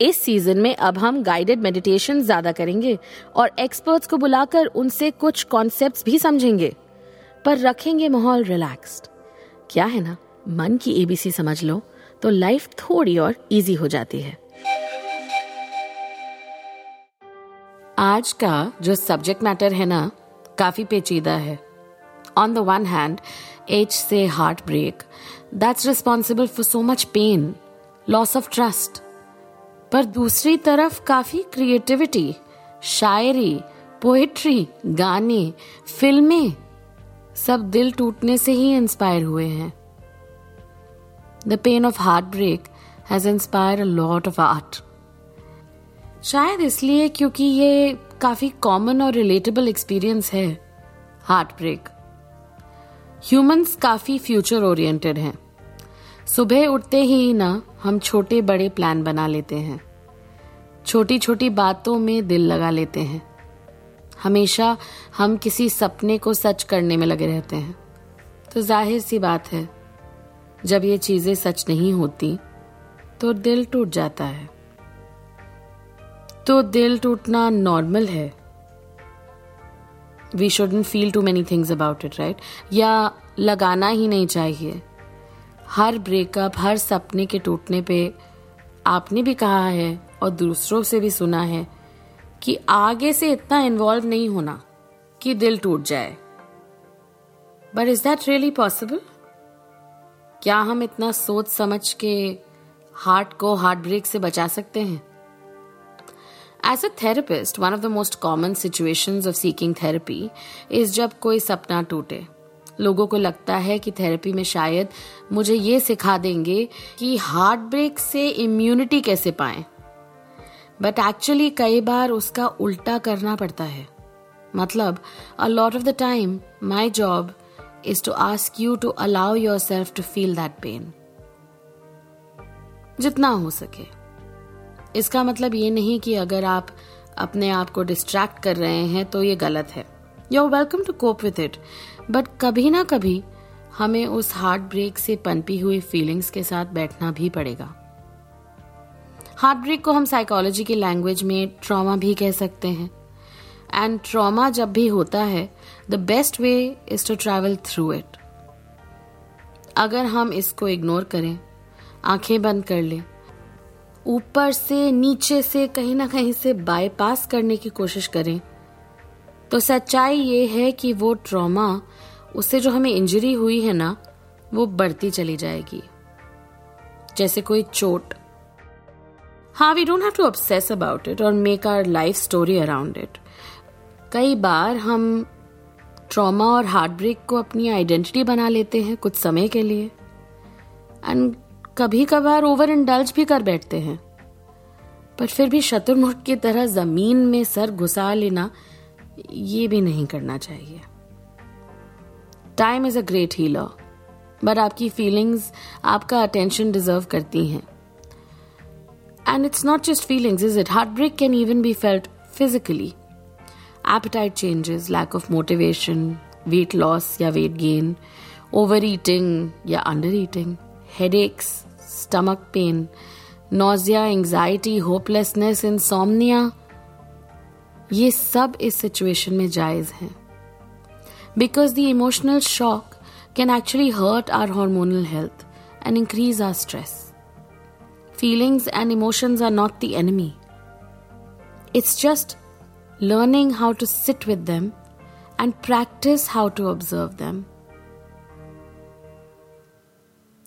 इस सीज़न में अब हम गाइडेड मेडिटेशन ज़्यादा करेंगे और एक्सपर्ट्स को बुलाकर उनसे कुछ कॉन्सेप्ट्स भी समझेंगे। पर रखेंगे माहौल रिलैक्स्ड क्या है ना? मन की एबीसी समझ लो तो लाइफ थोड़ी और इजी हो जाती है। आज का जो सब्जेक्ट मैटर है ना, काफ़ी पेचीदा है। ऑन द वन हैंड एज से heart break that's responsible for so much pain loss of trust पर दूसरी तरफ़ काफ़ी क्रिएटिविटी शायरी पोएट्री गाने, फ़िल्में, सब दिल टूटने से ही इंस्पायर हुए हैं। The pain of heart break has inspire a lot of art शायद इसलिए क्योंकि ये काफ़ी कॉमन और रिलेटेबल एक्सपीरियंस है हार्ट ब्रेक ह्यूमंस काफ़ी फ्यूचर ओरिएंटेड हैं। सुबह उठते ही ना हम छोटे बड़े प्लान बना लेते हैं। छोटी छोटी बातों में दिल लगा लेते हैं। हमेशा हम किसी सपने को सच करने में लगे रहते हैं। तो ज़ाहिर सी बात है, जब ये चीज़ें सच नहीं होती तो दिल टूट जाता है। तो दिल टूटना नॉर्मल है। We shouldn't feel too many things about it right या लगाना ही नहीं चाहिए। हर ब्रेकअप हर सपने के टूटने पे आपने भी कहा है और दूसरों से भी सुना है कि आगे से इतना इन्वॉल्व नहीं होना कि दिल टूट जाए। But is that really possible क्या हम इतना सोच समझ के हार्ट को हार्ट ब्रेक से बचा सकते हैं? As a therapist one of the most common situation of seeking therapy is जब कोई सपना टूटे। लोगों को लगता है कि थेरेपी में शायद मुझे ये सिखा देंगे कि हार्ट ब्रेक से इम्यूनिटी कैसे पाए। बट एक्चुअली कई बार उसका उल्टा करना पड़ता है। मतलब a lot of the time my job is to ask you to allow yourself to feel that pain जितना हो सके। इसका मतलब ये नहीं कि अगर आप अपने आप को डिस्ट्रैक्ट कर रहे हैं तो ये गलत है। You are welcome to cope with it but कभी ना कभी, हमें उस हार्ट ब्रेक से पनपी हुई फीलिंग्स के साथ बैठना भी पड़ेगा। हार्ट ब्रेक को हम साइकोलॉजी की लैंग्वेज में ट्रॉमा भी कह सकते हैं। एंड ट्रॉमा जब भी होता है the best way is to travel through it अगर हम इसको इग्नोर करें, आँखें बंद कर लें, ऊपर से नीचे से कहीं ना कहीं से बाईपास करने की कोशिश करें तो सच्चाई ये है कि वो ट्रॉमा उससे जो हमें इंजरी हुई है ना, वो बढ़ती चली जाएगी। जैसे कोई चोट हाँ we don't have to obsess about it और make our life story around it कई बार हम ट्रॉमा और हार्ट ब्रेक को अपनी आइडेंटिटी बना लेते हैं कुछ समय के लिए एंड कभी कभार ओवर इंडल्ज भी कर बैठते हैं। पर फिर भी शत्रुमुख की तरह ज़मीन में सर घुसा लेना ये भी नहीं करना चाहिए। Time is a great healer but आपकी फीलिंग्स आपका अटेंशन डिजर्व करती हैं। And it's not just feelings is it heart break can even be felt physically appetite changes, lack of motivation, weight loss या weight gain, overeating या undereating, headaches, stomach pain, nausea, anxiety, hopelessness, insomnia. ये सब इस situation में जायज हैं because the emotional shock can actually hurt our hormonal health and increase our stress Feelings and emotions are not the enemy it's just learning how to sit with them and practice how to observe them.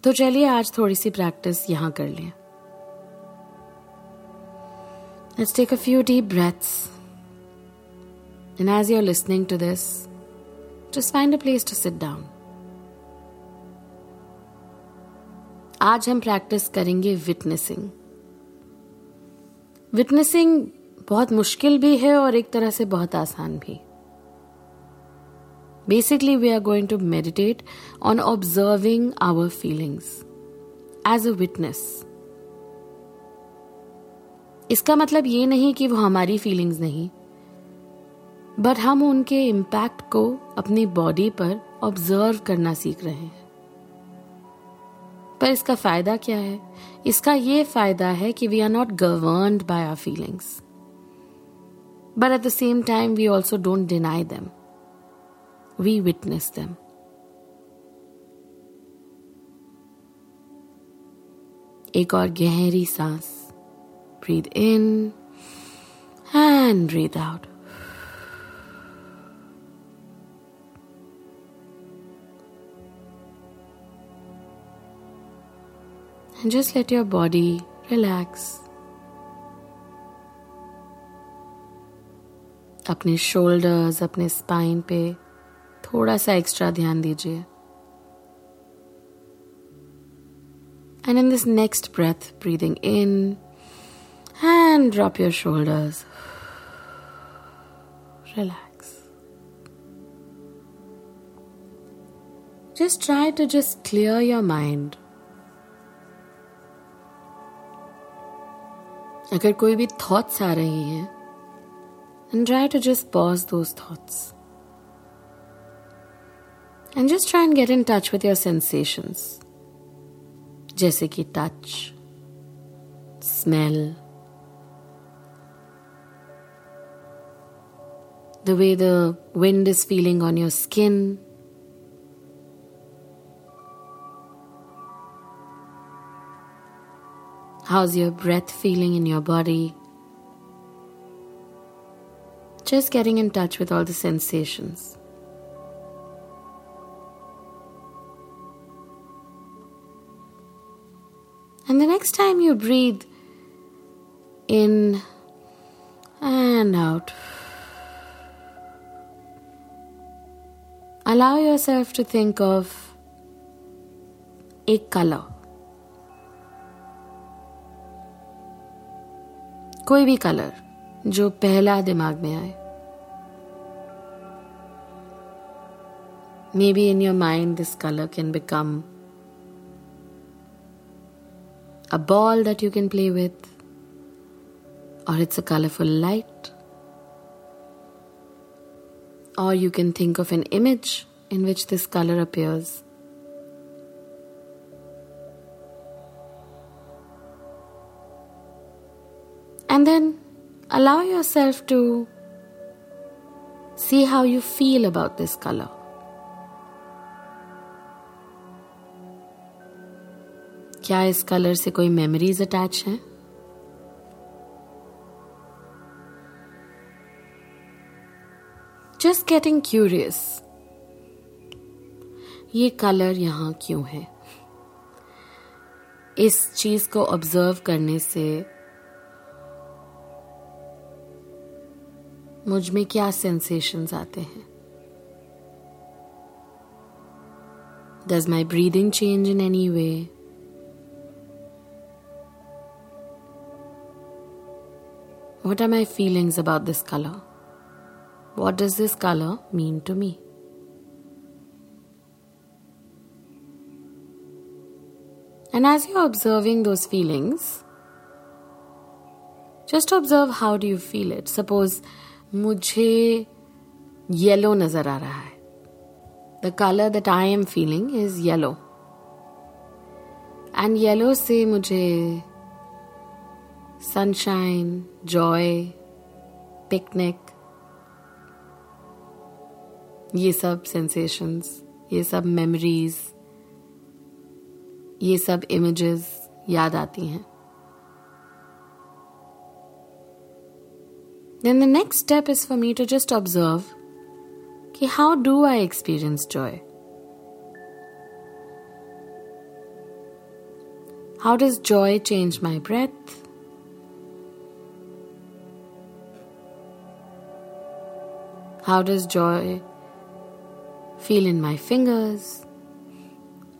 तो चलिए आज थोड़ी सी practice यहां कर लें Let's take a few deep breaths. And as you're listening to this, just find a place to sit down. आज हम practice करेंगे विटनेसिंग विटनेसिंग बहुत मुश्किल भी है और एक तरह से बहुत आसान भी. Basically, we are going to meditate on observing our feelings as a witness. इसका मतलब ये नहीं कि वो हमारी फीलिंग्स नहीं बट हम उनके इम्पैक्ट को अपनी बॉडी पर ऑब्ज़र्व करना सीख रहे हैं. पर इसका फ़ायदा क्या है? इसका ये फ़ायदा है कि we are not governed by our feelings but at the same time we also don't deny them we witness them एक और गहरी सांस. Breathe in and breathe out and just let your body relax. अपने shoulders अपने spine पे थोड़ा सा extra ध्यान दीजिए And in this next breath, breathing in and drop your shoulders. Relax. Just try to just clear your mind. अगर कोई भी थॉट्स आ रही हैं and try to just pause those thoughts. And just try and get in touch with your sensations. जैसे कि touch smell the way the wind is feeling on your skin. How's your breath feeling in your body? Just getting in touch with all the sensations. And the next time you breathe in and out, allow yourself to think of a color. कोई भी colour जो पहला दिमाग में आए maybe in your mind this colour can become a ball that you can play with, or it's a colorful light, or you can think of an image in which this color appears. And then allow yourself to see how you feel about this color. क्या इस colour से कोई memories attach हैं? Just getting curious ये colour यहाँ क्यों है? इस चीज़ को ऑब्ज़र्व करने से मुझ में क्या सेंसेशंस आते हैं does my breathing change in any way What are my feelings about this color? What does this color mean to me? And as you're observing those feelings, just observe how do you feel it. Suppose मुझे yellow नज़र आ रहा है। The colour that I am feeling is yellow and yellow से मुझे sunshine Joy picnic ये सब sensations ये सब मेमोरीज ये सब इमेजेस याद आती हैं। Then the next step is for me to just observe कि how do I experience joy? How does joy change my breath? How does joy feel in my fingers,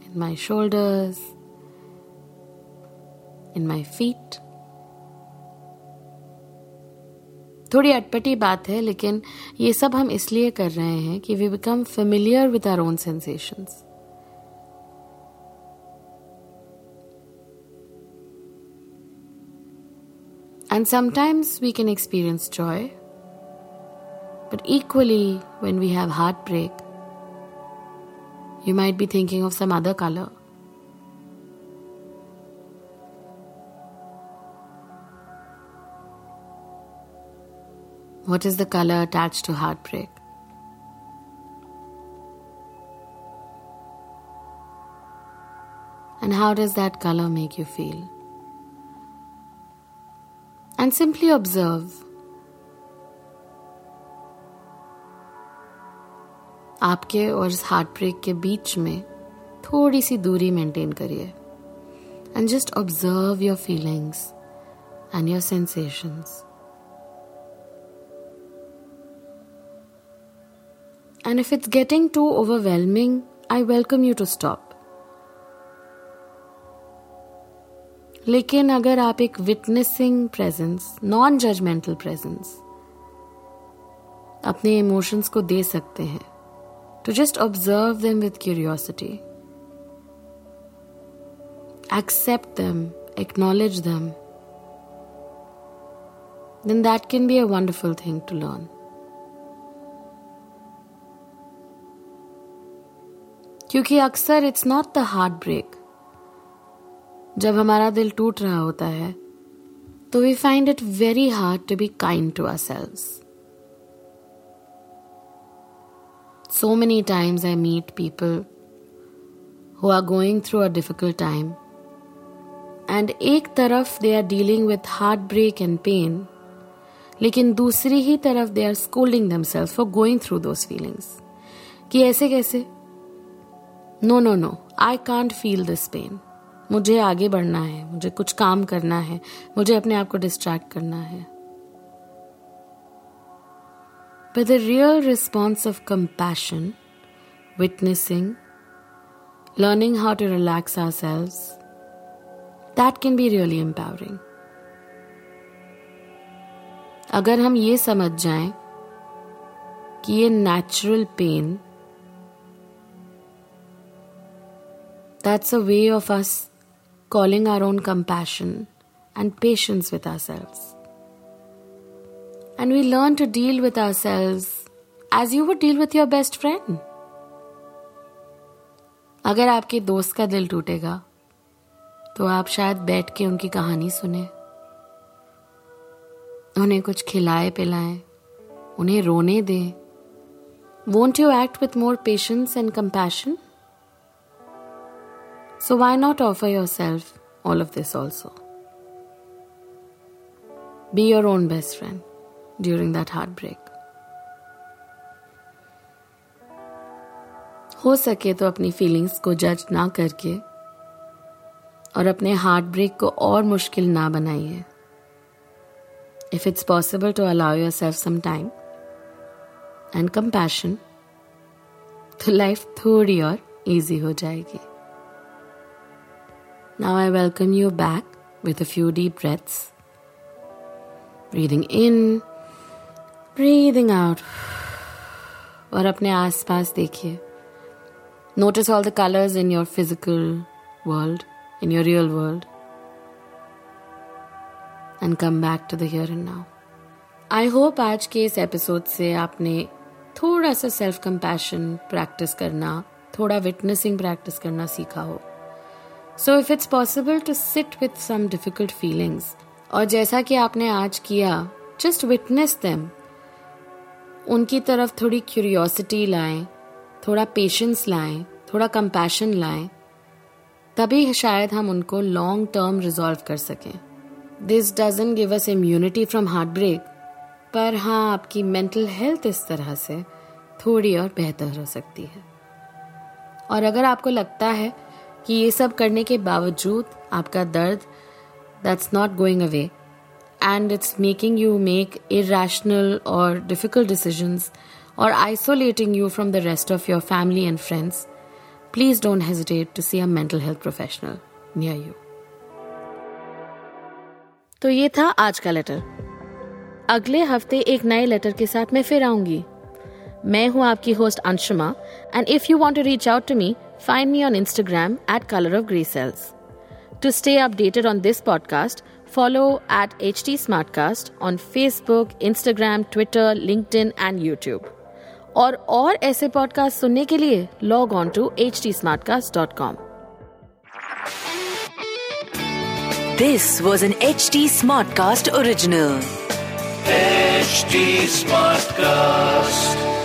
in my shoulders, in my feet? थोड़ी अटपटी बात है, लेकिन ये सब हम इसलिए कर रहे हैं कि we become familiar with our own sensations and sometimes we can experience joy but equally when we have heart break you might be thinking of some other colour What is the color attached to heartbreak? And how does that color make you feel? And simply observe. आपके और इस heart break के बीच में थोड़ी सी दूरी maintain करिए and just observe your feelings and your sensations And if it's getting too overwhelming, I welcome you to stop. लेकिन अगर आप एक witnessing presence non judgemental presence अपने इमोशंस को दे सकते हैं to just observe them with curiosity accept them, acknowledge them, then that can be a wonderful thing to learn. क्योंकि अक्सर it's not the heartbreak जब हमारा दिल टूट रहा होता है तो we find it very hard to be kind to ourselves so many times I meet people who are going through a difficult time and एक तरफ़ they are dealing with heartbreak and pain लेकिन दूसरी ही तरफ़ they are scolding them self for going through those feelings कि ऐसे कैसे? No no no I can't feel this pain मुझे आगे बढ़ना है, मुझे कुछ काम करना है, मुझे अपने आप को डिस्ट्रैक्ट करना है। The real response of compassion witnessing learning how to relax ourselves that can be really empowering अगर हम ये समझ जाएँ कि ये natural pain That's a way of us calling our own compassion and patience with ourselves. And we learn to deal with ourselves as you would deal with your best friend. अगर आपके दोस्त का दिल टूटेगा तो आप शायद बैठ के उनकी कहानी सुने उन्हें कुछ खिलाए पिलाएँ उन्हें रोने दें won't you act with more patience and compassion so, why not offer yourself all of this also? Be your own best friend during that heartbreak. हो सके तो अपनी फीलिंग्स को जज ना करके और अपने हार्ट ब्रेक को और मुश्किल ना बनाइए if it's possible to allow yourself some time and compassion तो लाइफ थोड़ी और इजी हो जाएगी Now I welcome you back with a few deep breaths. Breathing in, breathing out. और अपने आसपास देखिए Notice all the colors in your physical world, in your real world. And come back to the here and now. I hope आज के इस episode से आपने थोड़ा सा सेल्फ कंपैशन प्रैक्टिस करना थोड़ा विटनेसिंग प्रैक्टिस करना सीखा हो so if it's possible to sit with some difficult feelings और जैसा कि आपने आज किया जस्ट विटनेस देम उनकी तरफ़ थोड़ी क्यूरियोसिटी लाएँ, थोड़ा पेशेंस लाएँ, थोड़ा कंपैशन लाएँ, तभी शायद हम उनको लॉन्ग टर्म रिजॉल्व कर सकें। This doesn't give us immunity from heartbreak पर हाँ आपकी मेंटल हेल्थ इस तरह से थोड़ी और बेहतर हो सकती है। और अगर आपको लगता है कि ये सब करने के बावजूद आपका दर्द that's not going away and it's making you make irrational और डिफ़िकल्ट डिसीजन्स और isolating you from the rest of your family and friends please don't hesitate to see a mental health professional near you तो ये था आज का letter अगले हफ़्ते एक नए लेटर के साथ मैं फिर आऊँगी. मैं हूँ आपकी host Anshuma and if you want to reach out to me find me on Instagram at colour of grey cells to stay updated on this podcast follow at H T smartcast on Facebook Instagram Twitter LinkedIn and YouTube और और ऐसे podcast सुनने के लिए log on to H T dot com This was an HT Smartcast original. HT Smartcast.